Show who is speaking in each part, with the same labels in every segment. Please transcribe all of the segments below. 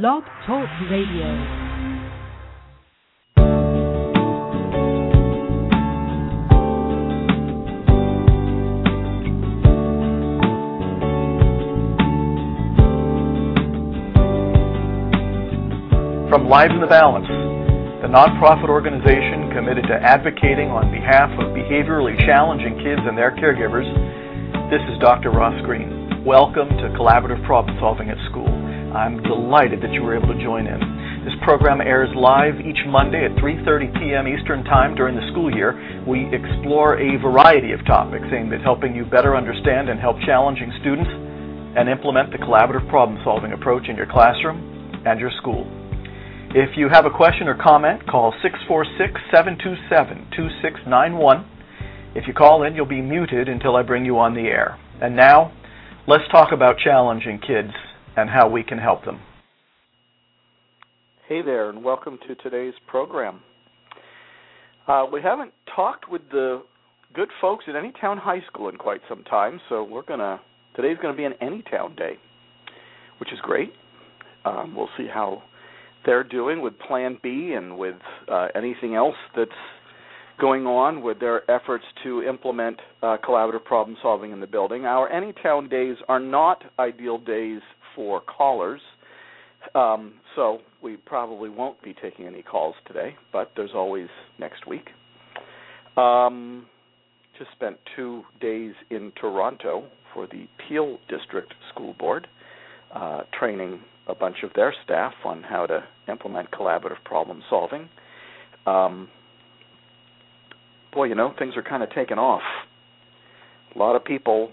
Speaker 1: Blog Talk Radio.
Speaker 2: From Lives in the Balance, the nonprofit organization committed to advocating on behalf of behaviorally challenging kids and their caregivers, this is Dr. Ross Greene. Welcome to Collaborative Problem Solving at School. I'm delighted that you were able to join in. This program airs live each Monday at 3:30 p.m. Eastern Time during the school year. We explore a variety of topics aimed at helping you better understand and help challenging students and implement the collaborative problem solving approach in your classroom and your school. If you have a question or comment, call 646 727 2691. If you call in, you'll be muted until I bring you on the air. And now, let's talk about challenging kids and how we can help them.
Speaker 3: Hey there, and welcome to today's program. Uh, we haven't talked with the good folks at Anytown High School in quite some time, so we're gonna today's going to be an Anytown Day, which is great. Um, we'll see how they're doing with Plan B and with uh, anything else that's going on with their efforts to implement uh, collaborative problem solving in the building. Our Anytown days are not ideal days for callers, um, so we probably won't be taking any calls today, but there's always next week. Um, just spent two days in Toronto for the Peel District School Board, uh, training a bunch of their staff on how to implement collaborative problem solving. Um, boy, you know, things are kind of taking off. A lot of people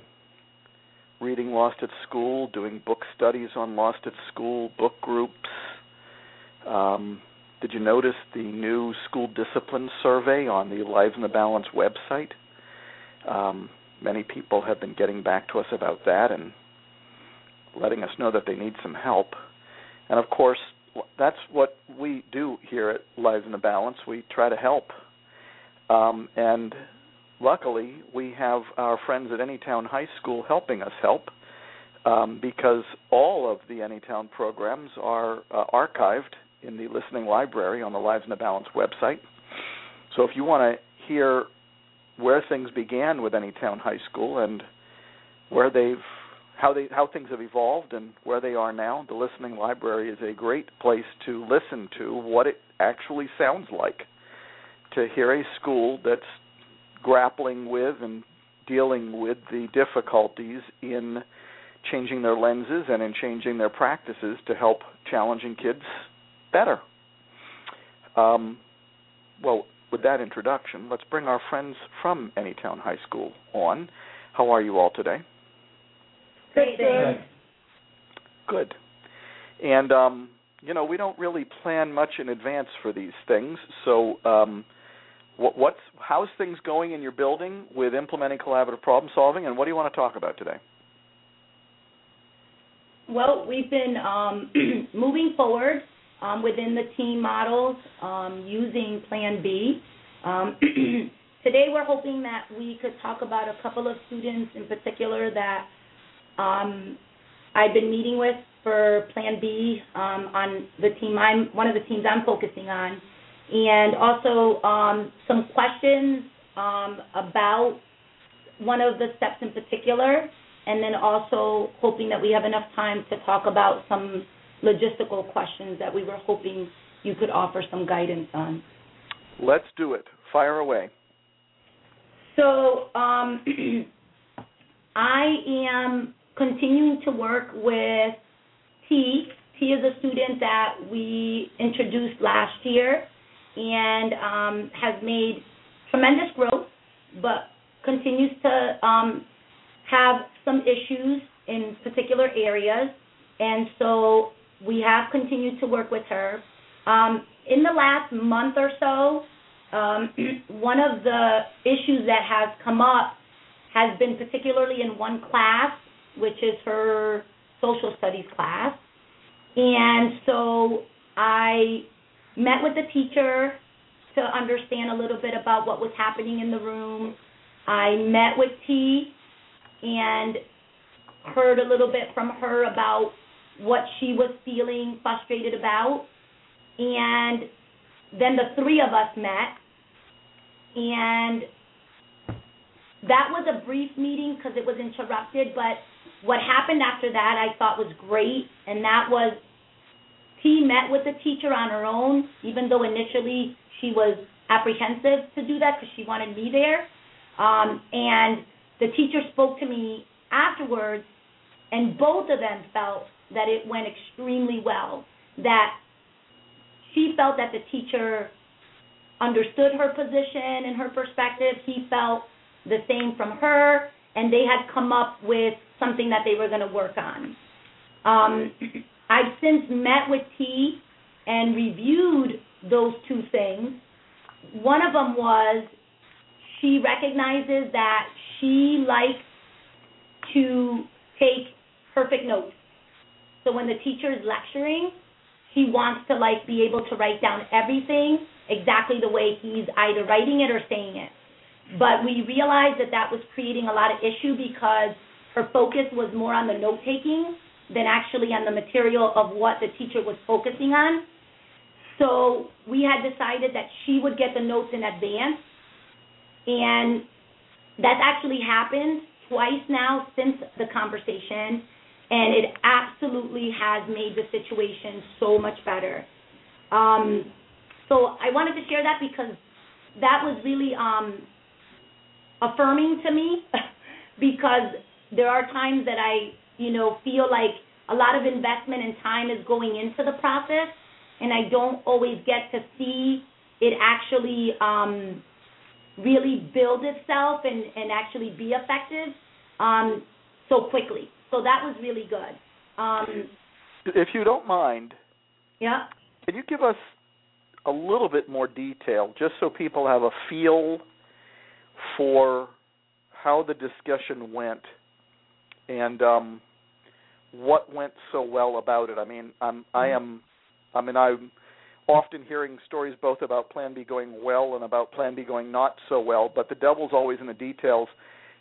Speaker 3: reading Lost at School, doing book studies on Lost at School, book groups. Um, did you notice the new school discipline survey on the Lives in the Balance website? Um, many people have been getting back to us about that and letting us know that they need some help. And of course, that's what we do here at Lives in the Balance. We try to help. Um, and luckily, we have our friends at Anytown High School helping us help um, because all of the Anytown programs are uh, archived in the listening library on the Lives in the Balance website. So if you want to hear where things began with Anytown High School and where they've how they how things have evolved and where they are now. The listening library is a great place to listen to what it actually sounds like to hear a school that's grappling with and dealing with the difficulties in changing their lenses and in changing their practices to help challenging kids better. Um, well, with that introduction, let's bring our friends from Anytown High School on. How are you all today?
Speaker 4: Good, thanks.
Speaker 3: Good. And um, you know, we don't really plan much in advance for these things. So, um, what, what's how's things going in your building with implementing collaborative problem solving, and what do you want to talk about today?
Speaker 4: Well, we've been um, moving forward um, within the team models um, using Plan B. Um, today, we're hoping that we could talk about a couple of students in particular that um, I've been meeting with for Plan B um, on the team. I'm one of the teams I'm focusing on, and also um, some questions um, about one of the steps in particular, and then also hoping that we have enough time to talk about some logistical questions that we were hoping you could offer some guidance on.
Speaker 3: Let's do it. Fire away.
Speaker 4: So um, I am continuing to work with T. T is a student that we introduced last year and um, has made tremendous growth, but continues to um, have some issues in particular areas. And so we have continued to work with her. Um, in the last month or so, um, one of the issues that has come up has been particularly in one class which is her social studies class. And so I met with the teacher to understand a little bit about what was happening in the room. I met with T and heard a little bit from her about what she was feeling frustrated about. And then the three of us met. And that was a brief meeting because it was interrupted. But what happened after that I thought was great. And that was T met with the teacher on her own, even though initially she was apprehensive to do that because she wanted me there. Um, and the teacher spoke to me afterwards, and both of them felt that it went extremely well. That she felt that the teacher understood her position and her perspective. He felt the same from her, and they had come up with something that they were going to work on. Um, I've since met with T and reviewed those two things. One of them was she recognizes that she likes to take perfect notes. So when the teacher is lecturing, he wants to like be able to write down everything exactly the way he's either writing it or saying it. But we realized that that was creating a lot of issue because her focus was more on the note taking than actually on the material of what the teacher was focusing on. So we had decided that she would get the notes in advance, and that's actually happened twice now since the conversation, and it absolutely has made the situation so much better. Um, so I wanted to share that because that was really um, affirming to me because there are times that I you know, feel like a lot of investment and time is going into the process, and I don't always get to see it actually um, really build itself and, and actually be effective um, so quickly. So that was really good. Um,
Speaker 3: if you don't mind,
Speaker 4: yeah,
Speaker 3: can you give us a little bit more detail, just so people have a feel for how the discussion went, and um, what went so well about it. I mean, I'm I mm-hmm. am I mean I'm often hearing stories both about plan B going well and about plan B going not so well, but the devil's always in the details.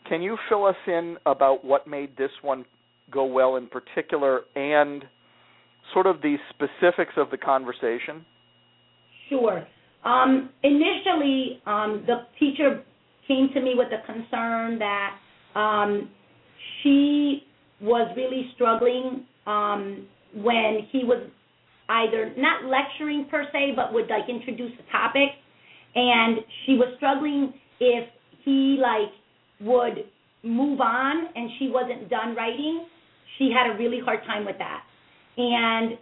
Speaker 3: Can you fill us in about what made this one go well in particular and sort of the specifics of the conversation?
Speaker 4: Sure. Um, initially, um, the teacher came to me with a concern that um, she was really struggling um, when he was either not lecturing per se, but would like introduce a topic, and she was struggling if he like would move on and she wasn't done writing. She had a really hard time with that, and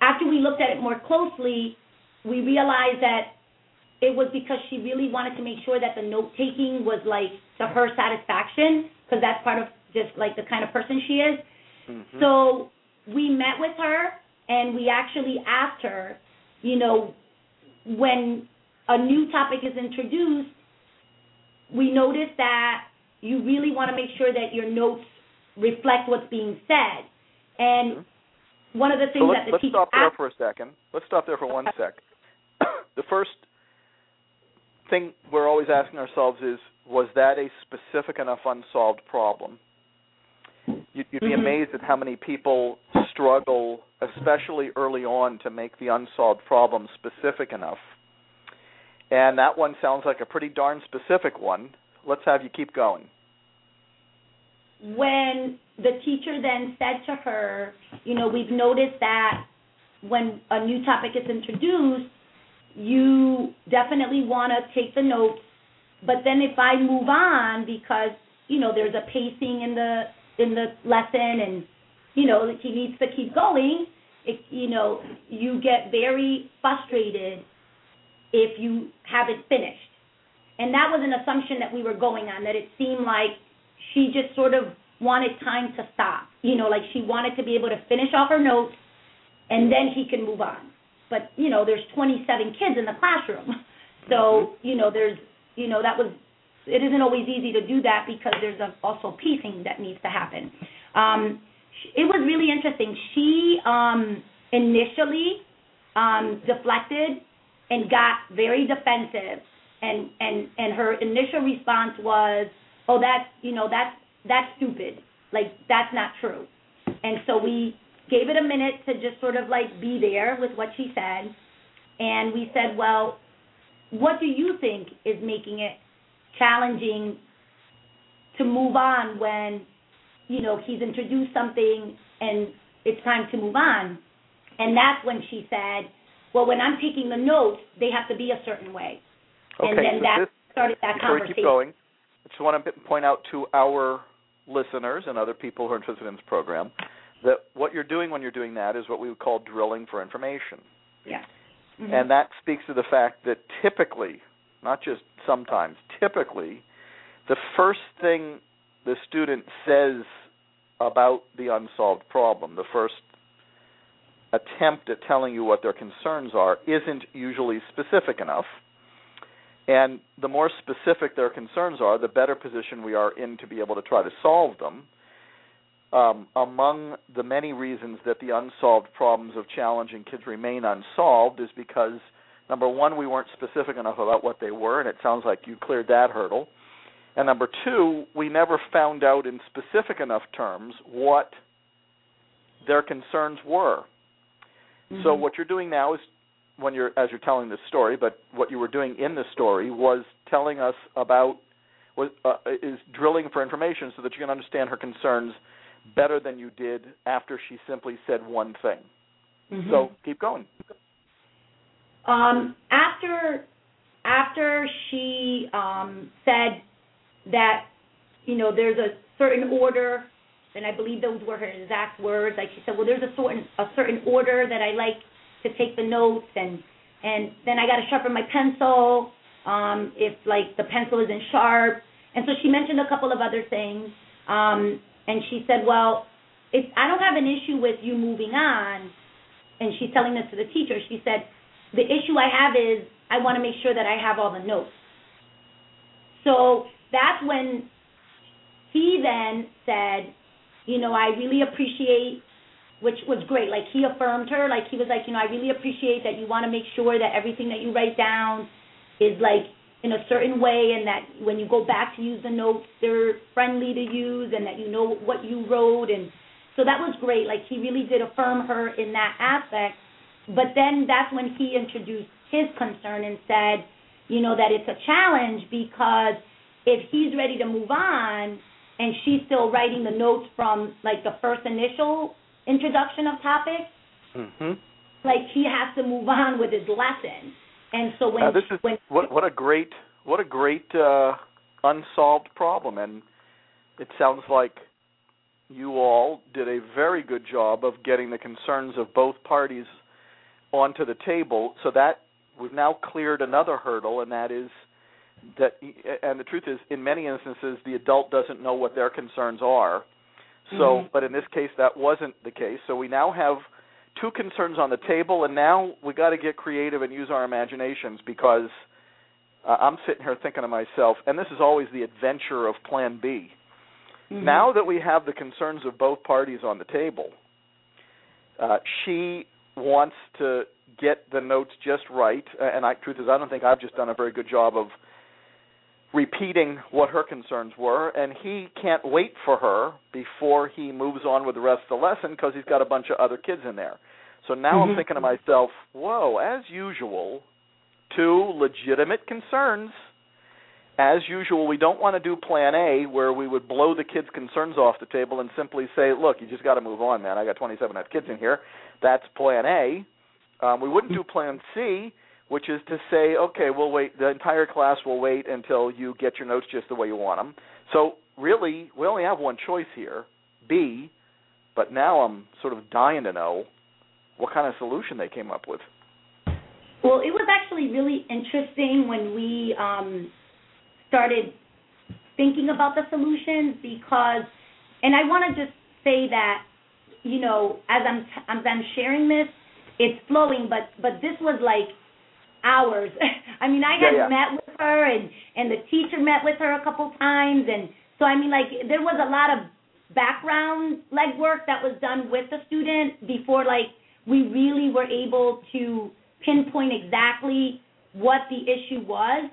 Speaker 4: after we looked at it more closely, we realized that it was because she really wanted to make sure that the note taking was like to her satisfaction because that's part of just like the kind of person she is. Mm-hmm. So we met with her and we actually asked her, you know, when a new topic is introduced, we noticed that you really want to make sure that your notes reflect what's being said. And mm-hmm. one of the things
Speaker 3: so
Speaker 4: that the
Speaker 3: let's
Speaker 4: teacher
Speaker 3: stop there for a second. Let's stop there for one sec. the first thing we're always asking ourselves is was that a specific enough unsolved problem? You'd, you'd be mm-hmm. amazed at how many people struggle, especially early on, to make the unsolved problem specific enough. And that one sounds like a pretty darn specific one. Let's have you keep going.
Speaker 4: When the teacher then said to her, you know, we've noticed that when a new topic is introduced, you definitely want to take the notes but then if I move on because you know there's a pacing in the in the lesson and you know that he needs to keep going, it, you know you get very frustrated if you haven't finished. And that was an assumption that we were going on that it seemed like she just sort of wanted time to stop. You know, like she wanted to be able to finish off her notes and then he can move on. But, you know, there's 27 kids in the classroom. So, mm-hmm. you know, there's you know that was it isn't always easy to do that because there's also piecing that needs to happen. Um, it was really interesting. She um, initially um, deflected and got very defensive, and and and her initial response was, "Oh, that's you know that's that's stupid. Like that's not true." And so we gave it a minute to just sort of like be there with what she said. And we said, well, what do you think is making it challenging to move on when, you know, he's introduced something and it's time to move on? And that's when she said, well, when I'm taking the notes, they have to be a certain way.
Speaker 3: Okay,
Speaker 4: and then
Speaker 3: so
Speaker 4: that
Speaker 3: this,
Speaker 4: started that
Speaker 3: before we
Speaker 4: conversation.
Speaker 3: keep going, I just want to point out to our listeners and other people who are interested in this program that what you're doing when you're doing that is what we would call drilling for information.
Speaker 4: Yeah. Mhm.
Speaker 3: And that speaks to the fact that typically, not just sometimes, typically, the first thing the student says about the unsolved problem, the first attempt at telling you what their concerns are, isn't usually specific enough. And the more specific their concerns are, the better position we are in to be able to try to solve them. Um, among the many reasons that the unsolved problems of challenging kids remain unsolved is because, number one, we weren't specific enough about what they were, and it sounds like you cleared that hurdle. And number two, we never found out in specific enough terms what their concerns were. So
Speaker 4: Mhm.
Speaker 3: what you're doing now is when you're as you're telling this story, but what you were doing in the story was telling us about was uh, is drilling for information so that you can understand her concerns better than you did after she simply said one thing.
Speaker 4: Mhm.
Speaker 3: So keep going.
Speaker 4: Um, after after she um, said that you know there's a certain order, and I believe those were her exact words. Like she said, well, there's a certain a certain order that I like to take the notes, and and then I got to sharpen my pencil. Um, if like the pencil isn't sharp, and so she mentioned a couple of other things. Um, and she said, well, it's I don't have an issue with you moving on. And she's telling this to the teacher. She said, the issue I have is I want to make sure that I have all the notes. So that's when he then said, you know, I really appreciate, which was great. Like he affirmed her. Like he was like, you know, I really appreciate that you want to make sure that everything that you write down is like in a certain way, and that when you go back to use the notes, they're friendly to use, and that you know what you wrote, and so that was great. Like he really did affirm her in that aspect. But then that's when he introduced his concern and said, you know, that it's a challenge because if he's ready to move on and she's still writing the notes from like the first initial introduction of topics,
Speaker 3: Mm-hmm.
Speaker 4: like he has to move on with his lesson. And so when
Speaker 3: this is
Speaker 4: when
Speaker 3: what what a great what a great uh, unsolved problem, and it sounds like you all did a very good job of getting the concerns of both parties onto the table. So that we've now cleared another hurdle, and that is that. And the truth is, in many instances, the adult doesn't know what their concerns are. So,
Speaker 4: Mhm.
Speaker 3: but in this case, that wasn't the case. So we now have two concerns on the table, and now we got to get creative and use our imaginations because uh, I'm sitting here thinking to myself, and this is always the adventure of Plan B.
Speaker 4: Mhm.
Speaker 3: Now that we have the concerns of both parties on the table, uh, she wants to get the notes just right. uh, And I, truth is, I don't think I've just done a very good job of repeating what her concerns were. And he can't wait for her before he moves on with the rest of the lesson because he's got a bunch of other kids in there. So now I'm
Speaker 4: Mhm.
Speaker 3: thinking to myself, whoa, as usual, two legitimate concerns. As usual, we don't want to do plan A where we would blow the kids' concerns off the table and simply say, look, you just got to move on, man. I got 27 other kids in here. That's plan A. Um, we wouldn't do plan C, which is to say, okay, we'll wait. The entire class will wait until you get your notes just the way you want them. So really, we only have one choice here, B. But now I'm sort of dying to know what kind of solution they came up with.
Speaker 4: Well, it was actually really interesting when we um, started thinking about the solutions because, and I want to just say that, you know, as I'm as I'm sharing this, it's flowing, but but this was like hours. I mean, I had
Speaker 3: Yeah, yeah.
Speaker 4: met with her, and and the teacher met with her a couple times, and so I mean, like there was a lot of background legwork that was done with the student before, like we really were able to pinpoint exactly what the issue was,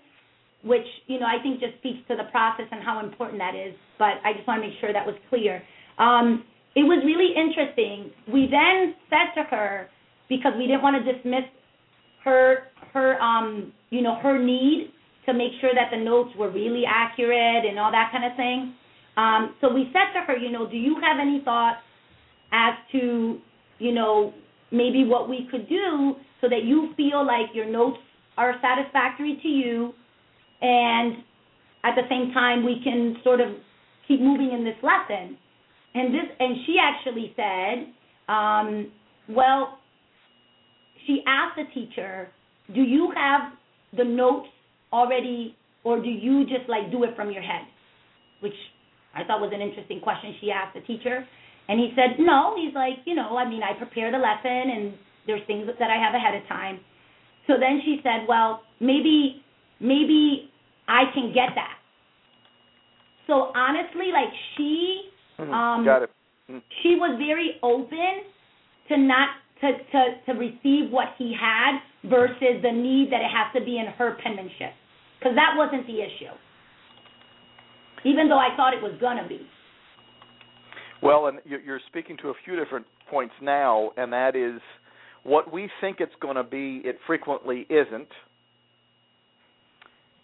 Speaker 4: which you know I think just speaks to the process and how important that is. But I just want to make sure that was clear. Um, it was really interesting. We then said to her because we didn't want to dismiss her her um you know her need to make sure that the notes were really accurate and all that kind of thing. Um, so we said to her, you know, do you have any thoughts as to, you know, maybe what we could do so that you feel like your notes are satisfactory to you and at the same time we can sort of keep moving in this lesson. And this and she actually said, um, well, she asked the teacher, do you have the notes already or do you just like do it from your head? Which I thought was an interesting question she asked the teacher. And he said, no. He's like, you know, I mean, I prepare the lesson and there's things that I have ahead of time. So then she said, well, maybe, maybe I can get that. So honestly, like she,
Speaker 3: Mhm.
Speaker 4: um,
Speaker 3: Got it. Mm.
Speaker 4: she was very open to not to, to to receive what he had versus the need that it has to be in her penmanship because that wasn't the issue even though i thought it was gonna be
Speaker 3: Well, and you- you're speaking to a few different points now, and that is what we think it's going to be, it frequently isn't.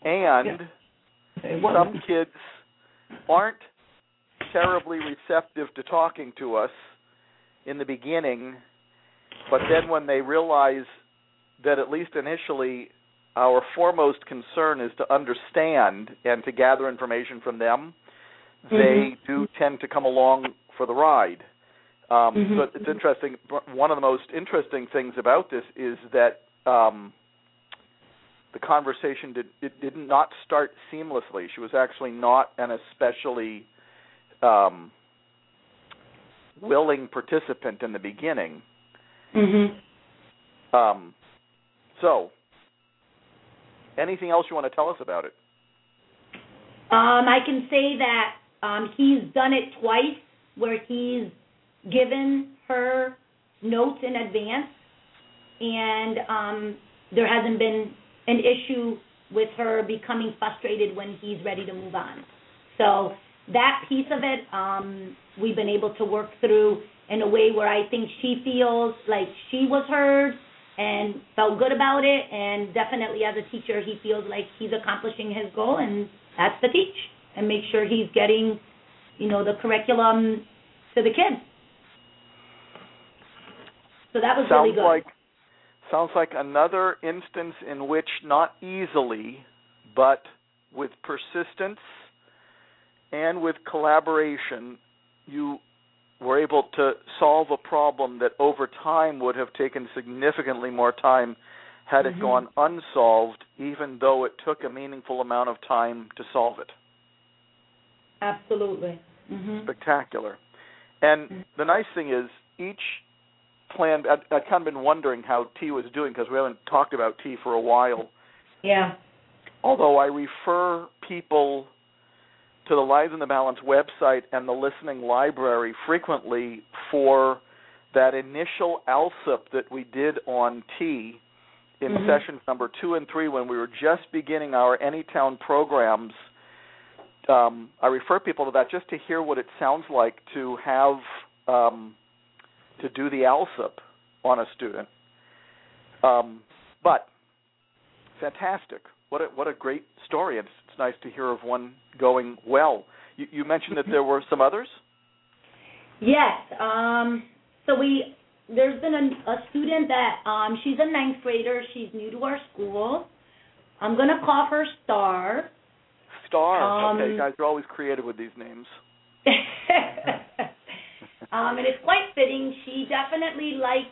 Speaker 3: And some kids aren't terribly receptive to talking to us in the beginning, but then when they realize that at least initially our foremost concern is to understand and to gather information from them, they
Speaker 4: Mhm.
Speaker 3: do tend to come along for the ride. Um,
Speaker 4: Mhm.
Speaker 3: So it's interesting. One of the most interesting things about this is that um, the conversation did it did not start seamlessly. She was actually not an especially um, willing participant in the beginning.
Speaker 4: mhm
Speaker 3: Um, so, anything else you want to tell us about it?
Speaker 4: um i can say that um he's done it twice where he's given her notes in advance and um there hasn't been an issue with her becoming frustrated when he's ready to move on so that piece of it um we've been able to work through in a way where i think she feels like she was heard and felt good about it. And definitely as a teacher he feels like he's accomplishing his goal and that's to teach and make sure he's getting you know the curriculum to the kids. So that was
Speaker 3: sounds
Speaker 4: really good.
Speaker 3: like sounds like another instance in which not easily but with persistence and with collaboration you were able to solve a problem that over time would have taken significantly more time had it
Speaker 4: Mhm.
Speaker 3: gone unsolved even though it took a meaningful amount of time to solve it
Speaker 4: absolutely mhm
Speaker 3: spectacular. And the nice thing is, each plan. I'd, I'd kind of been wondering how T was doing because we haven't talked about T for a while.
Speaker 4: yeah
Speaker 3: Although I refer people to the Lives in the Balance website and the listening library frequently for that initial ALSUP that we did on T in
Speaker 4: Mhm.
Speaker 3: sessions number two and three when we were just beginning our Anytown programs. Um, I refer people to that just to hear what it sounds like to have um, to do the ALSUP on a student. Um, but fantastic! What a what a great story! It's nice to hear of one going well. You, you mentioned that there were some others.
Speaker 4: Yes. Um, so we there's been a, a student that um, she's a ninth grader. She's new to our school. I'm gonna call her Star.
Speaker 3: Star.
Speaker 4: Um,
Speaker 3: okay, guys you're always creative with these names.
Speaker 4: um, and it's quite fitting. She definitely likes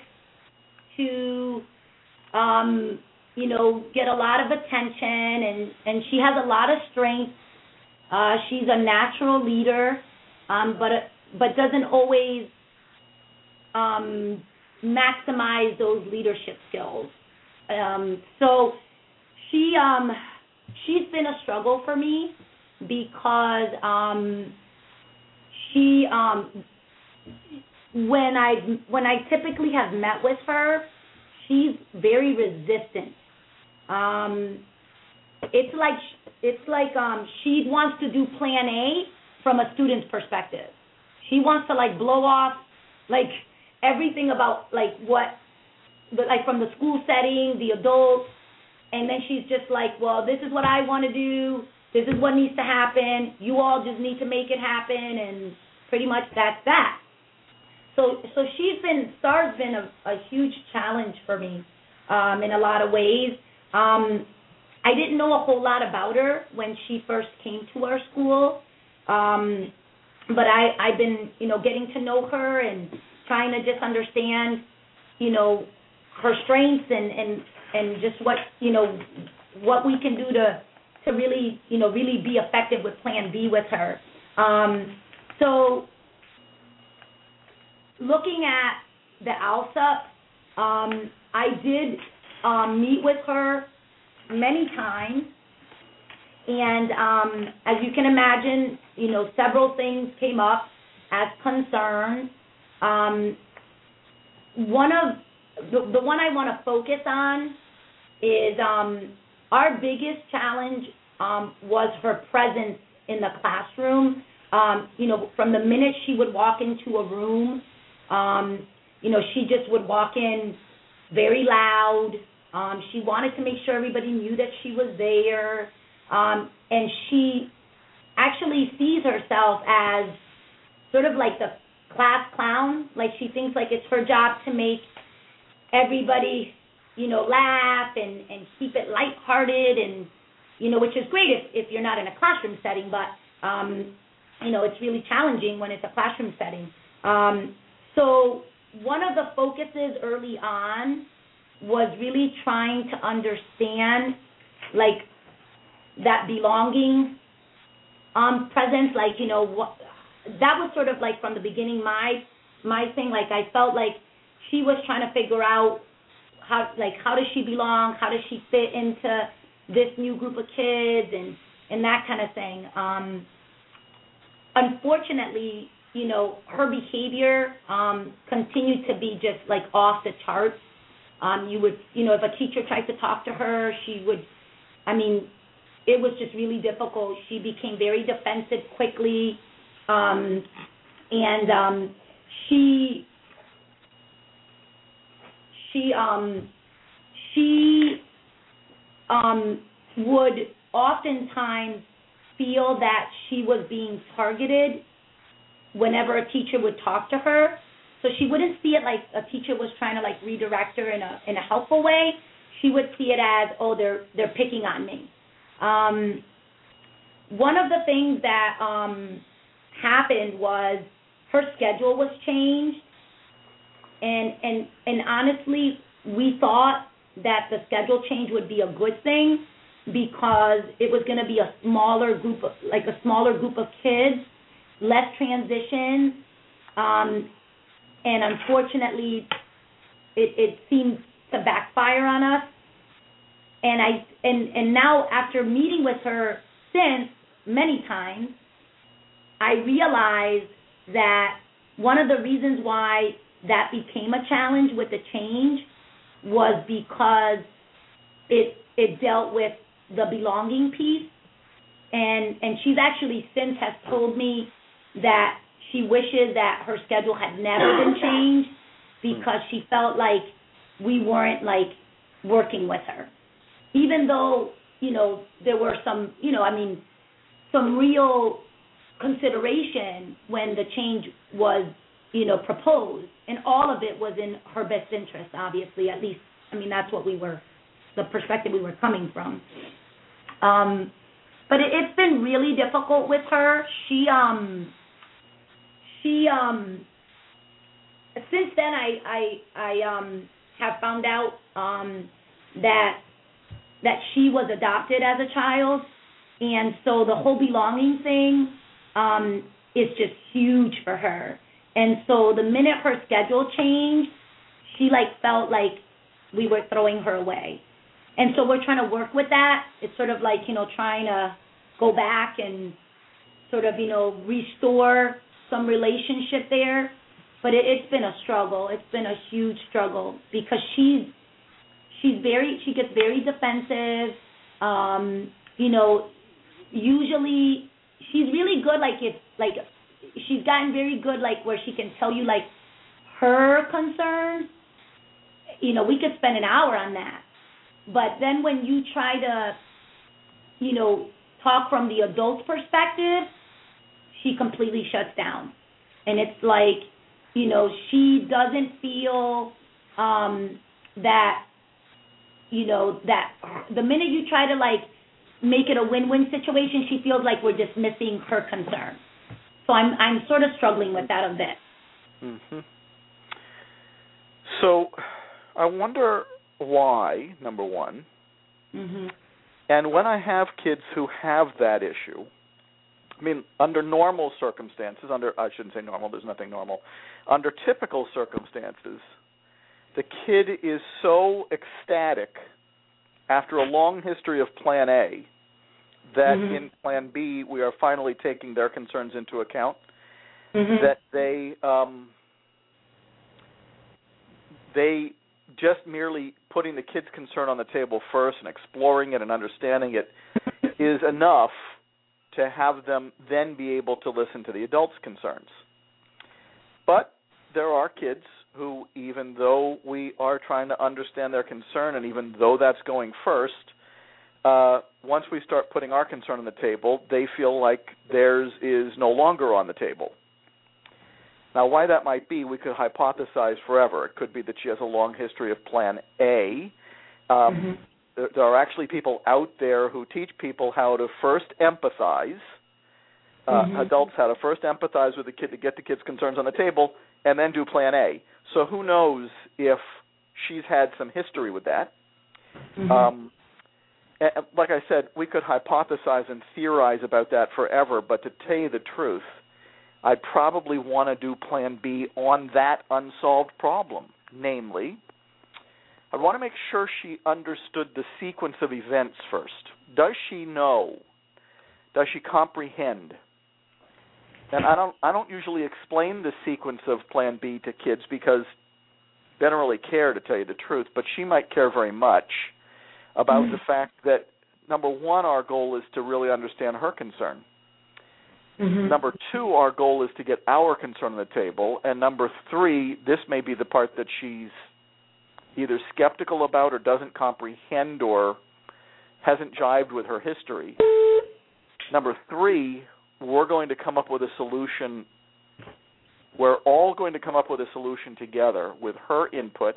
Speaker 4: to, um, you know, get a lot of attention, and and she has a lot of strength. Uh, she's a natural leader, um, but but doesn't always um, maximize those leadership skills. Um, so she um, she's been a struggle for me because um, she um, when I when I typically have met with her, she's very resistant. Um, it's like it's like um, she wants to do Plan A from a student's perspective. she wants to like blow off like everything about like what like from the school setting, the adults, and then she's just like, well, this is what I want to do. This is what needs to happen. You all just need to make it happen, and pretty much that's that. So, so she's been Star's been a, a huge challenge for me um, in a lot of ways. Um, I didn't know a whole lot about her when she first came to our school, um, but I, I've been, you know, getting to know her and trying to just understand, you know, her strengths and and and just what you know what we can do to to really you know really be effective with Plan B with her. Um, so looking at the ALSUP, um, I did um, meet with her many times, and um, as you can imagine, you know several things came up as concerns. Um, one of the, the one I want to focus on is um, our biggest challenge um, was her presence in the classroom. Um, you know, from the minute she would walk into a room, um, you know, she just would walk in very loud. Um, she wanted to make sure everybody knew that she was there. Um, and she actually sees herself as sort of like the class clown. Like she thinks like it's her job to make everybody, you know, laugh and and keep it lighthearted and you know, which is great if if you're not in a classroom setting, but um, you know, it's really challenging when it's a classroom setting. Um, so one of the focuses early on was really trying to understand like that belonging um presence like you know what that was sort of like from the beginning my my thing like I felt like she was trying to figure out how like how does she belong, how does she fit into this new group of kids and and that kind of thing. Um unfortunately, you know, her behavior um continued to be just like off the charts. Um you would, you know, if a teacher tried to talk to her, she would I mean, it was just really difficult. She became very defensive quickly. Um and um she she um she um would oftentimes feel that she was being targeted whenever a teacher would talk to her. So she wouldn't see it like a teacher was trying to like redirect her in a in a helpful way. She would see it as, oh, they're they're picking on me. Um, one of the things that um, happened was her schedule was changed and and and honestly, we thought that the schedule change would be a good thing because it was going to be a smaller group of like a smaller group of kids, less transition, um, and unfortunately, it it to backfire on us. And I and and now after meeting with her since many times, I realized that one of the reasons why that became a challenge with the change was because it it dealt with the belonging piece and and she's actually since has told me that she wishes that her schedule had never been changed because she felt like we weren't like working with her even though you know there were some you know i mean some real consideration when the change was you know, proposed, and all of it was in her best interest, obviously. At least, I mean, that's what we were, the perspective we were coming from. Um, but it, it's been really difficult with her. She, um, she, um, since then, I, I, I, um, have found out, um, that that she was adopted as a child, and so the whole belonging thing, um, is just huge for her and so the minute her schedule changed, she like felt like we were throwing her away. And so we're trying to work with that. It's sort of like, you know, trying to go back and sort of, you know, restore some relationship there. But it, it's been a struggle. It's been a huge struggle because she's she's very she gets very defensive. Um, you know, usually she's really good like if like she's gotten very good, like where she can tell you like her concerns. You know, we could spend an hour on that. But then when you try to, you know, talk from the adult's perspective, she completely shuts down. And it's like, you know, she doesn't feel um that you know that the minute you try to like make it a win-win situation, she feels like we're dismissing her concern. So I'm I'm sort of struggling with that a bit.
Speaker 3: Mhm. So I wonder why, number 1.
Speaker 4: Mhm.
Speaker 3: And when I have kids who have that issue, I mean, under normal circumstances, under I shouldn't say normal, there's nothing normal. Under typical circumstances, the kid is so ecstatic after a long history of plan A that
Speaker 4: Mhm.
Speaker 3: in plan B we are finally taking their concerns into account
Speaker 4: Mhm.
Speaker 3: that they um they just merely putting the kid's concern on the table first and exploring it and understanding it is enough to have them then be able to listen to the adults' concerns. But there are kids who, even though we are trying to understand their concern, and even though that's going first, uh, once we start putting our concern on the table, they feel like theirs is no longer on the table. Now, why that might be, we could hypothesize forever. It could be that she has a long history of Plan A. Um,
Speaker 4: Mhm.
Speaker 3: There, there are actually people out there who teach people how to first empathize. Uh,
Speaker 4: Mhm.
Speaker 3: Adults how to first empathize with the kid to get the kid's concerns on the table, and then do Plan A. So who knows if she's had some history with that?
Speaker 4: Mhm.
Speaker 3: Um, a- a- like I said, we could hypothesize and theorize about that forever, but to tell you the truth, I'd probably want to do Plan B on that unsolved problem. Namely, I'd want to make sure she understood the sequence of events first. Does she know? Does she comprehend? And I don't I don't usually explain the sequence of Plan B to kids because they don't really care to tell you the truth, but she might care very much about
Speaker 4: Mhm.
Speaker 3: the fact that number 1 our goal is to really understand her concern.
Speaker 4: Mhm.
Speaker 3: Number 2 our goal is to get our concern on the table and number 3 this may be the part that she's either skeptical about or doesn't comprehend or hasn't jived with her history. Number 3 we're going to come up with a solution we're all going to come up with a solution together with her input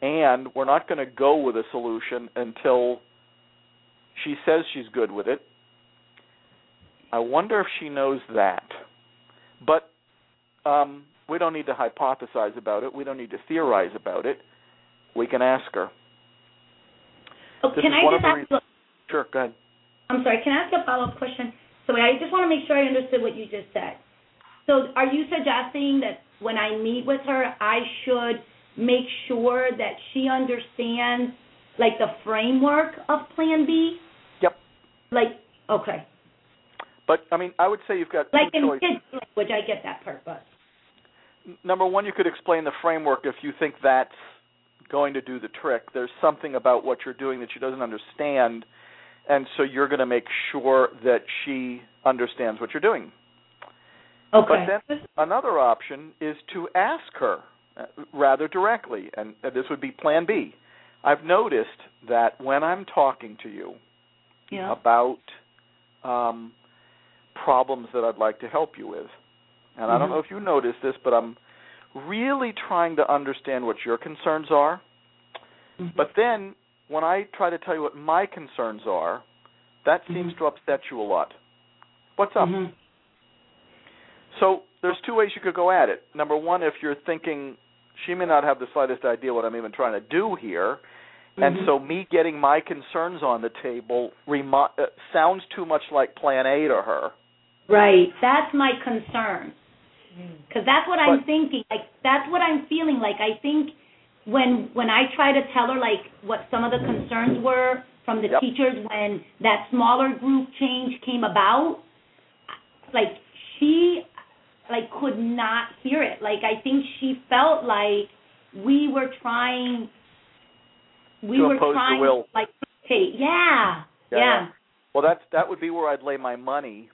Speaker 3: and we're not going to go with a solution until she says she's good with it. I wonder if she knows that. But um, we don't need to hypothesize about it. We don't need to theorize about it. We can ask her.
Speaker 4: Oh,
Speaker 3: this
Speaker 4: can I just ask?
Speaker 3: Sure, go ahead.
Speaker 4: I'm sorry. Can I ask a follow-up question? So I just want to make sure I understood what you just said. So are you suggesting that when I meet with her, I should make sure that she understands like the framework of Plan B?
Speaker 3: Yep.
Speaker 4: Like okay,
Speaker 3: But I mean, I would say you've got
Speaker 4: like
Speaker 3: two
Speaker 4: in kids language, I get that part, but
Speaker 3: Number one, you could explain the framework if you think that's going to do the trick. There's something about what you're doing that she doesn't understand, and so you're going to make sure that she understands what you're doing.
Speaker 4: okay.
Speaker 3: But then another option is to ask her uh, rather directly, and uh, this would be Plan B. I've noticed that when I'm talking to you
Speaker 4: yeah.
Speaker 3: about um, problems that I'd like to help you with, and I don't
Speaker 4: Mhm.
Speaker 3: know if you noticed this, but I'm really trying to understand what your concerns are.
Speaker 4: Mhm.
Speaker 3: But then when I try to tell you what my concerns are, that seems
Speaker 4: Mhm.
Speaker 3: to upset you a lot. What's up?
Speaker 4: Mhm.
Speaker 3: So there's two ways you could go at it. Number one, if you're thinking she may not have the slightest idea what I'm even trying to do here, and
Speaker 4: Mhm.
Speaker 3: so me getting my concerns on the table remi- uh, sounds too much like Plan A to her.
Speaker 4: Right. That's my concern. Because that's what I'm thinking. Like that's what I'm feeling. Like I think when when I try to tell her like what some of the concerns were from the
Speaker 3: Yep.
Speaker 4: teachers when that smaller group change came about, like she like could not hear it. Like I think she felt like we were trying we were trying
Speaker 3: will.
Speaker 4: like hey, yeah.
Speaker 3: Yeah,
Speaker 4: Yeah.
Speaker 3: Well, that's that would be where I'd lay my money.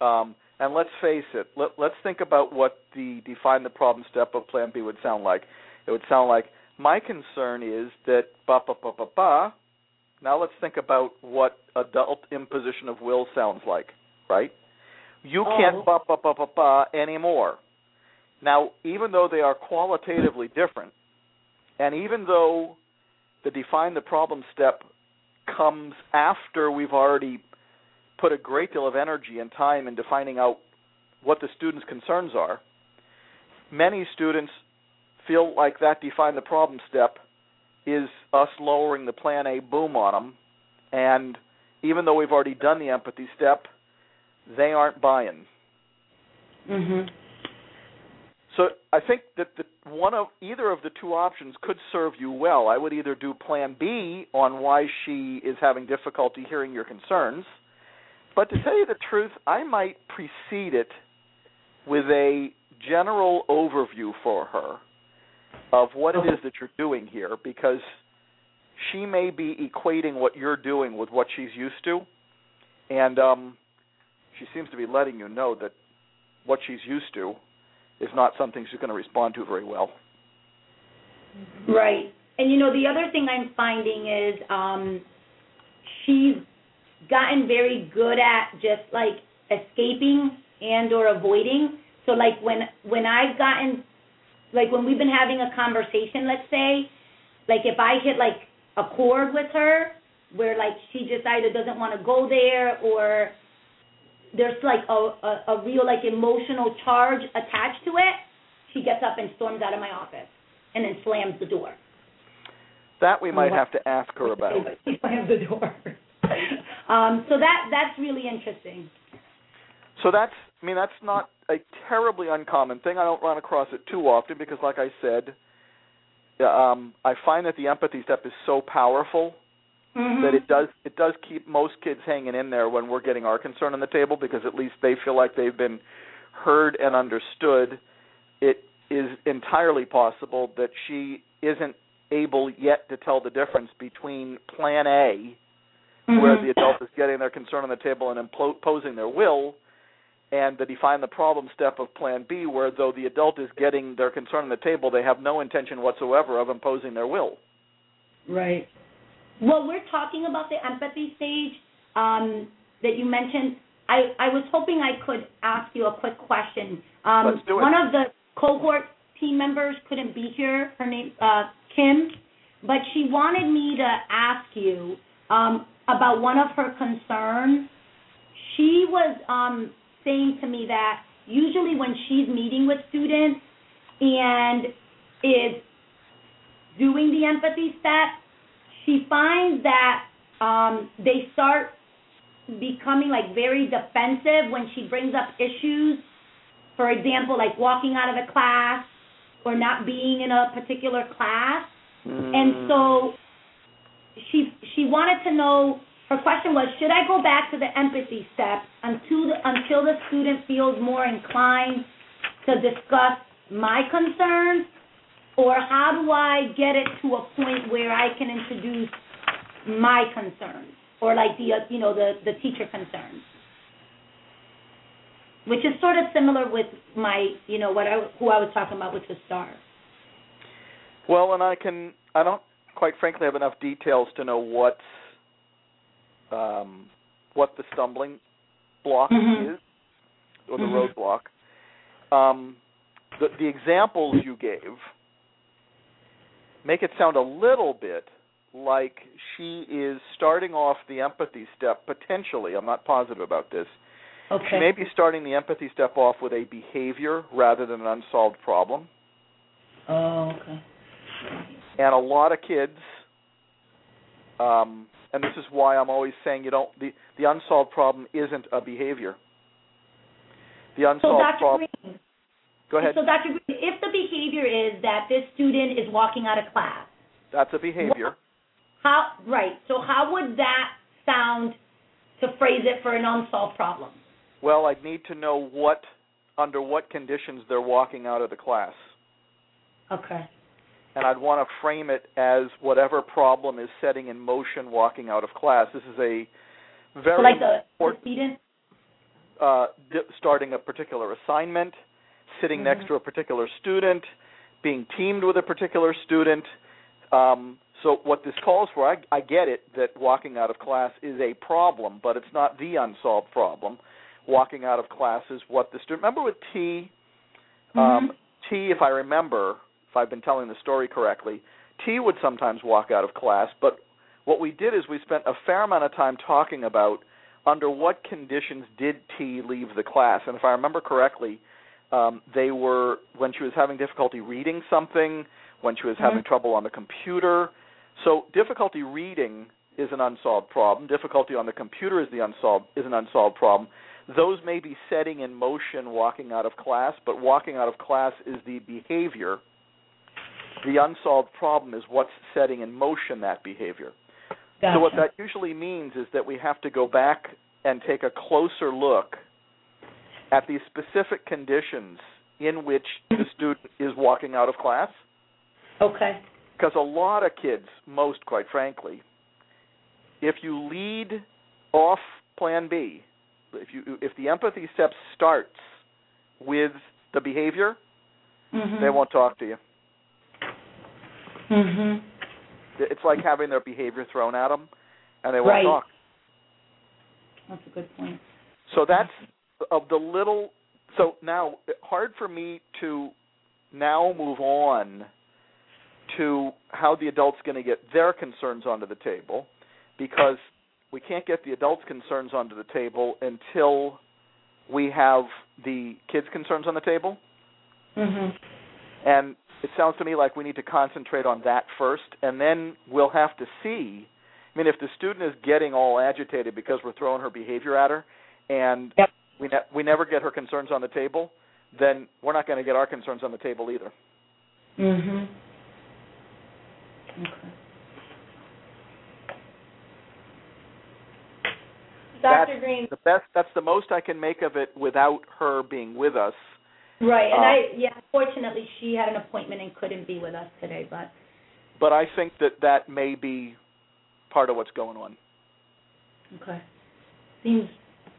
Speaker 3: Um, And let's face it. Let, let's think about what the define the problem step of Plan B would sound like. It would sound like my concern is that ba ba ba ba ba. Now let's think about what adult imposition of will sounds like, right? You
Speaker 4: Oh.
Speaker 3: can't ba ba ba ba ba anymore. Now, even though they are qualitatively different, and even though the define the problem step comes after we've already put a great deal of energy and time into finding out what the student's concerns are, many students feel like that define the problem step is us lowering the plan A boom on them, and even though we've already done the empathy step, they aren't buying.
Speaker 4: Mm-hmm.
Speaker 3: So I think that the one of either of the two options could serve you well. I would either do plan B on why she is having difficulty hearing your concerns, but to tell you the truth, I might precede it with a general overview for her of what it is that you're doing here because she may be equating what you're doing with what she's used to and um she seems to be letting you know that what she's used to is not something she's going to respond to very well.
Speaker 4: Right. And you know, the other thing I'm finding is um she's gotten very good at just like escaping and or avoiding. So like when when I've gotten like when we've been having a conversation, let's say, like if I hit like a chord with her where like she just either doesn't want to go there or there's like a, a a real like emotional charge attached to it, she gets up and storms out of my office and then slams the door.
Speaker 3: That we oh, might have to ask her about.
Speaker 4: She slams the door. um, so that that's really interesting.
Speaker 3: So that's I mean that's not a terribly uncommon thing. I don't run across it too often because like I said, um I find that the empathy step is so powerful
Speaker 4: Mhm.
Speaker 3: that it does it does keep most kids hanging in there when we're getting our concern on the table because at least they feel like they've been heard and understood. It is entirely possible that she isn't able yet to tell the difference between plan A where
Speaker 4: Mhm.
Speaker 3: the adult is getting their concern on the table and imposing their will, and the define the problem step of Plan B, where though the adult is getting their concern on the table, they have no intention whatsoever of imposing their will.
Speaker 4: Right. Well, we're talking about the empathy stage um, that you mentioned. I, I was hoping I could ask you a quick question. Um,
Speaker 3: Let's do it.
Speaker 4: One of the cohort team members couldn't be here. Her name uh, Kim, but she wanted me to ask you um, about one of her concerns. She was um, saying to me that usually when she's meeting with students and is doing the empathy step, she finds that um, they start becoming like very defensive when she brings up issues. For example, like walking out of a class or not being in a particular class. And so she she wanted to know her question was should I go back to the empathy step until the, until the student feels more inclined to discuss my concerns? Or how do I get it to a point where I can introduce my concerns? Or like the you know the the teacher concerns? Which is sort of similar with my you know what I who I was talking about with the star.
Speaker 3: Well, and I can I don't quite frankly have enough details to know what's um, what the stumbling block
Speaker 4: Mhm.
Speaker 3: is or the
Speaker 4: Mhm.
Speaker 3: roadblock. Um, the the examples you gave make it sound a little bit like she is starting off the empathy step potentially. I'm not positive about this.
Speaker 4: okay
Speaker 3: She may be starting the empathy step off with a behavior rather than an unsolved problem.
Speaker 4: oh okay
Speaker 3: and a lot of kids um and this is why I'm always saying you don't the the unsolved problem isn't a behavior. The
Speaker 4: so
Speaker 3: unsolved
Speaker 4: Dr.
Speaker 3: problem
Speaker 4: Greene
Speaker 3: Go ahead.
Speaker 4: so Dr. Greene if the behavior is that this student is walking out of class
Speaker 3: That's a behavior.
Speaker 4: how right so how would that sound to phrase it for an unsolved problem
Speaker 3: Well, I'd need to know what under what conditions they're walking out of the class.
Speaker 4: okay
Speaker 3: And I'd want to frame it as whatever problem is setting in motion walking out of class. This is a very
Speaker 4: so like the
Speaker 3: important
Speaker 4: student
Speaker 3: uh, di- starting a particular assignment, sitting
Speaker 4: Mhm.
Speaker 3: next to a particular student, being teamed with a particular student. Um, so what this calls for, I, I get it that walking out of class is a problem, but it's not the unsolved problem. Walking out of class is what the student. Remember with T, um,
Speaker 4: Mhm.
Speaker 3: T, if I remember, if I've been telling the story correctly, T would sometimes walk out of class, but what we did is we spent a fair amount of time talking about under what conditions did T leave the class. And if I remember correctly, um, they were when she was having difficulty reading something, when she was
Speaker 4: Mhm.
Speaker 3: having trouble on the computer. So difficulty reading is an unsolved problem. Difficulty on the computer is the unsolved is an unsolved problem. Those may be setting in motion walking out of class, but walking out of class is the behavior. The unsolved problem is what's setting in motion that behavior.
Speaker 4: Gotcha.
Speaker 3: So what that usually means is that we have to go back and take a closer look at the specific conditions in which the student is walking out of class.
Speaker 4: Okay.
Speaker 3: Because a lot of kids, most quite frankly, if you lead off plan B, if you if the empathy step starts with the behavior,
Speaker 4: Mhm.
Speaker 3: they won't talk to you.
Speaker 4: Mhm.
Speaker 3: It's like having their behavior thrown at them, and they won't
Speaker 4: Right.
Speaker 3: talk.
Speaker 4: That's a good point.
Speaker 3: So that's of the little. So now, hard for me to now move on to how the adult's going to get their concerns onto the table, because we can't get the adults' concerns onto the table until we have the kids' concerns on the table.
Speaker 4: Mhm.
Speaker 3: And it sounds to me like we need to concentrate on that first, and then we'll have to see. I mean, if the student is getting all agitated because we're throwing her behavior at her, and
Speaker 4: Yep.
Speaker 3: we ne- we never get her concerns on the table, then we're not going to get our concerns on the table either.
Speaker 4: Mhm. Okay.
Speaker 3: That's
Speaker 1: Dr. Greene,
Speaker 3: The best. That's the most I can make of it without her being with us.
Speaker 4: Right, and
Speaker 3: Uh,
Speaker 4: I yeah, fortunately she had an appointment and couldn't be with us today, but
Speaker 3: But I think that that may be part of what's going on.
Speaker 4: okay. Seems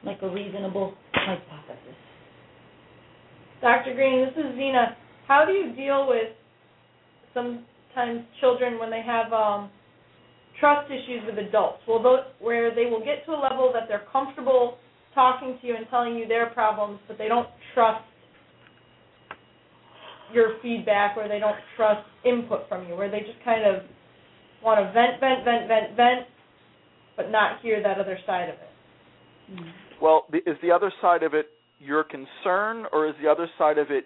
Speaker 4: like a reasonable hypothesis.
Speaker 1: Dr. Greene, this is Zena. How do you deal with sometimes children when they have um, trust issues with adults? Well, those, where they will get to a level that they're comfortable talking to you and telling you their problems, but they don't trust your feedback or they don't trust input from you, where they just kind of want to vent, vent, vent, vent, vent, but not hear that other side of it.
Speaker 3: Well, is the other side of it your concern, or is the other side of it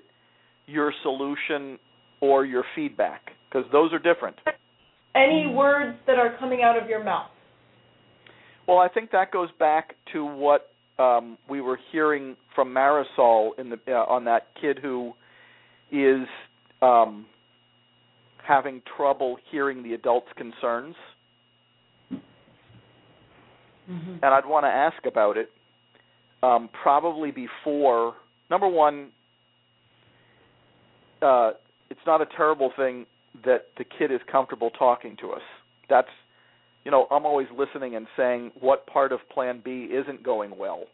Speaker 3: your solution or your feedback? Because those are different.
Speaker 1: Any words that are coming out of your mouth.
Speaker 3: Well, I think that goes back to what um, we were hearing from Marisol in the uh, on that kid who is um, having trouble hearing the adults' concerns,
Speaker 4: Mhm.
Speaker 3: and I'd want to ask about it um, probably before. Number one, uh, it's not a terrible thing that the kid is comfortable talking to us. That's you know, I'm always listening and saying what part of plan B isn't going well.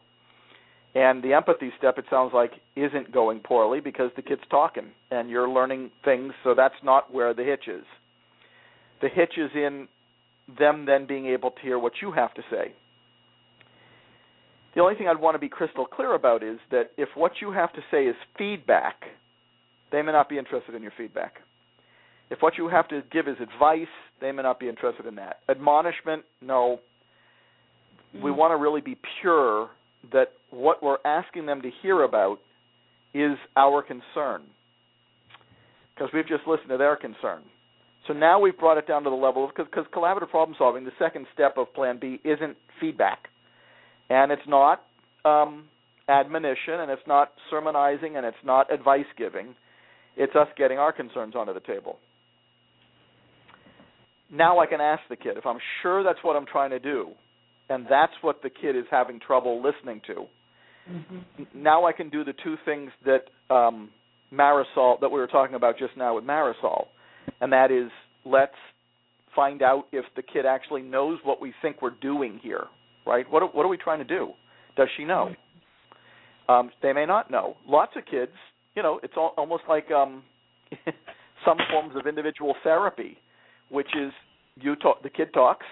Speaker 3: And the empathy step, it sounds like, isn't going poorly because the kid's talking and you're learning things, so that's not where the hitch is. The hitch is in them then being able to hear what you have to say. The only thing I'd want to be crystal clear about is that if what you have to say is feedback, they may not be interested in your feedback. If what you have to give is advice, they may not be interested in that. Admonishment, no. We
Speaker 4: Mhm.
Speaker 3: want to really be pure that what we're asking them to hear about is our concern. Because we've just listened to their concern. So now we've brought it down to the level of because collaborative problem solving, the second step of Plan B isn't feedback, and it's not um, admonition, and it's not sermonizing, and it's not advice giving. It's us getting our concerns onto the table. Now I can ask the kid if I'm sure that's what I'm trying to do, and that's what the kid is having trouble listening to.
Speaker 4: Mhm.
Speaker 3: Now I can do the two things that um, Marisol that we were talking about just now with Marisol, and that is let's find out if the kid actually knows what we think we're doing here, right? What are, what are we trying to do? Does she know? Um, they may not know. Lots of kids, you know, it's all, almost like um, some forms of individual therapy, which is you talk, the kid talks,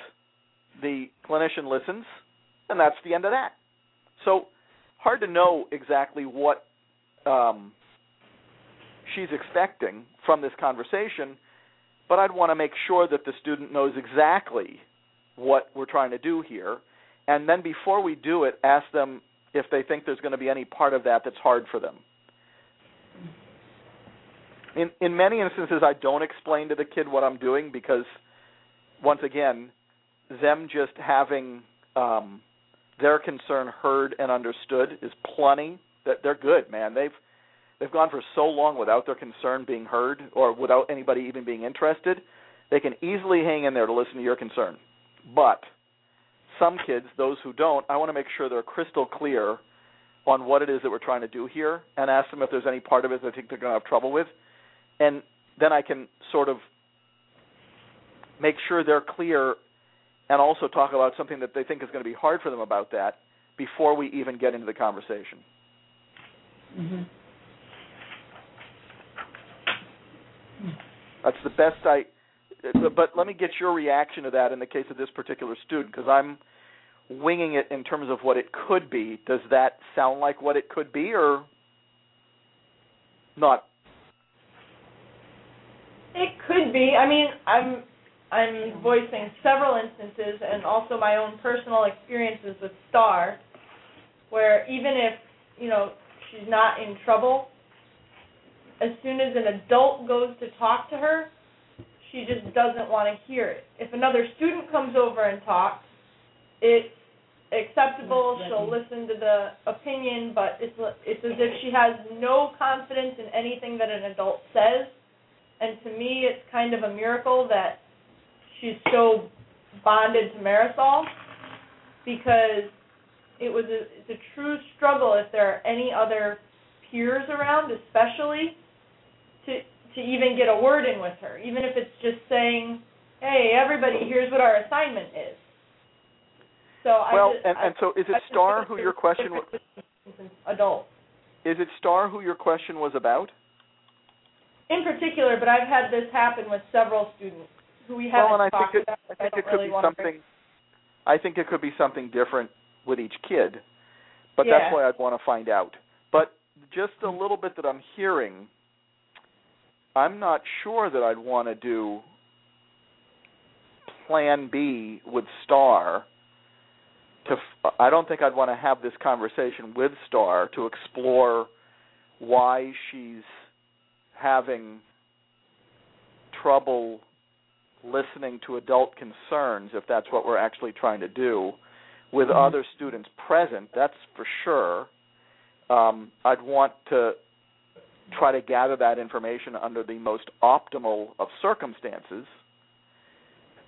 Speaker 3: the clinician listens, and that's the end of that. So hard to know exactly what um, she's expecting from this conversation, but I'd want to make sure that the student knows exactly what we're trying to do here. And then before we do it, ask them if they think there's going to be any part of that that's hard for them. In in many instances I don't explain to the kid what I'm doing because once again, them just having um their concern heard and understood is plenty. That they're good, man. They've they've gone for so long without their concern being heard or without anybody even being interested. They can easily hang in there to listen to your concern. But some kids, those who don't, I want to make sure they're crystal clear on what it is that we're trying to do here and ask them if there's any part of it they think they're going to have trouble with. And then I can sort of make sure they're clear and also talk about something that they think is going to be hard for them about that before we even get into the conversation.
Speaker 4: Mm-hmm.
Speaker 3: That's the best I. But let me get your reaction to that in the case of this particular student, because I'm winging it in terms of what it could be. Does that sound like what it could be, or not?
Speaker 1: It could be. I mean, I'm I'm voicing several instances and also my own personal experiences with Star, where even if you know she's not in trouble, as soon as an adult goes to talk to her, she just doesn't want to hear it. If another student comes over and talks, it's acceptable. She'll listen to the opinion, but it's it's as if she has no confidence in anything that an adult says. And to me, it's kind of a miracle that she's so bonded to Marisol because it was a, it's a true struggle if there are any other peers around, especially to to even get a word in with her, even if it's just saying, "Hey, everybody, here's what our assignment is." So
Speaker 3: well,
Speaker 1: I just,
Speaker 3: and, and so is it
Speaker 1: I
Speaker 3: Star who your question was?
Speaker 1: Adult.
Speaker 3: Is it Star who your question was about?
Speaker 1: In particular, but I've had this happen with several students who we haven't
Speaker 3: well, and I
Speaker 1: talked
Speaker 3: think it,
Speaker 1: about.
Speaker 3: I think
Speaker 1: don't
Speaker 3: it could
Speaker 1: really
Speaker 3: be something.
Speaker 1: bring-
Speaker 3: I think it could be something different with each kid, but
Speaker 1: Yeah.
Speaker 3: that's why I'd want to find out. But just a mm-hmm. little bit that I'm hearing, I'm not sure that I'd want to do Plan B with Star. To, f- I don't think I'd want to have this conversation with Star to explore why she's having trouble listening to adult concerns if that's what we're actually trying to do with
Speaker 4: Mhm.
Speaker 3: other students present that's for sure um, i'd want to try to gather that information under the most optimal of circumstances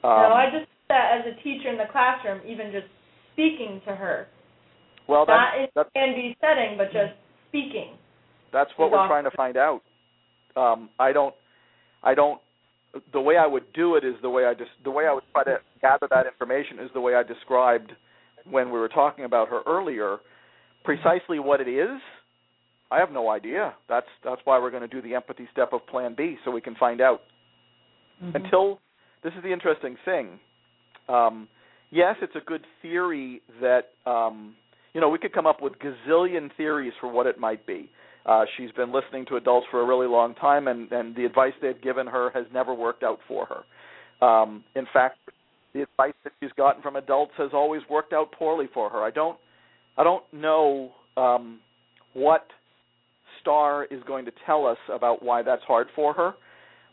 Speaker 3: um,
Speaker 1: no, I just that as a teacher in the classroom, even just speaking to her,
Speaker 3: well
Speaker 1: not in
Speaker 3: that's
Speaker 1: can be setting, but just speaking.
Speaker 3: That's what we're
Speaker 1: awesome.
Speaker 3: trying to find out. Um, I don't, I don't. The way I would do it is the way I just the way I would try to gather that information is the way I described when we were talking about her earlier. Precisely what it is, I have no idea. That's that's why we're going to do the empathy step of Plan B, so we can find out.
Speaker 4: Mm-hmm.
Speaker 3: Until this is the interesting thing. Um, yes, it's a good theory that um, you know we could come up with gazillion theories for what it might be. Uh, she's been listening to adults for a really long time, and, and the advice they've given her has never worked out for her. Um, in fact, the advice that she's gotten from adults has always worked out poorly for her. I don't, I don't know um, what Star is going to tell us about why that's hard for her,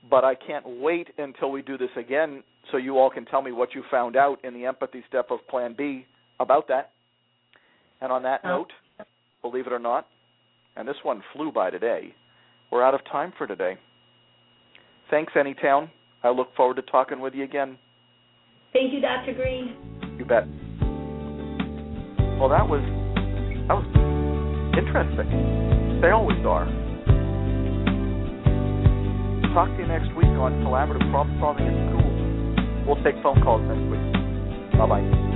Speaker 3: but I can't wait until we do this again so you all can tell me what you found out in the empathy step of Plan B about that. And on that
Speaker 4: Oh.
Speaker 3: note, believe it or not, and this one flew by today. We're out of time for today. Thanks, Anytown. I look forward to talking with you again.
Speaker 4: Thank you, Dr. Greene.
Speaker 3: You bet. Well, that was that was interesting. They always are. Talk to you next week on collaborative problem solving in school. We'll take phone calls next week. Bye bye.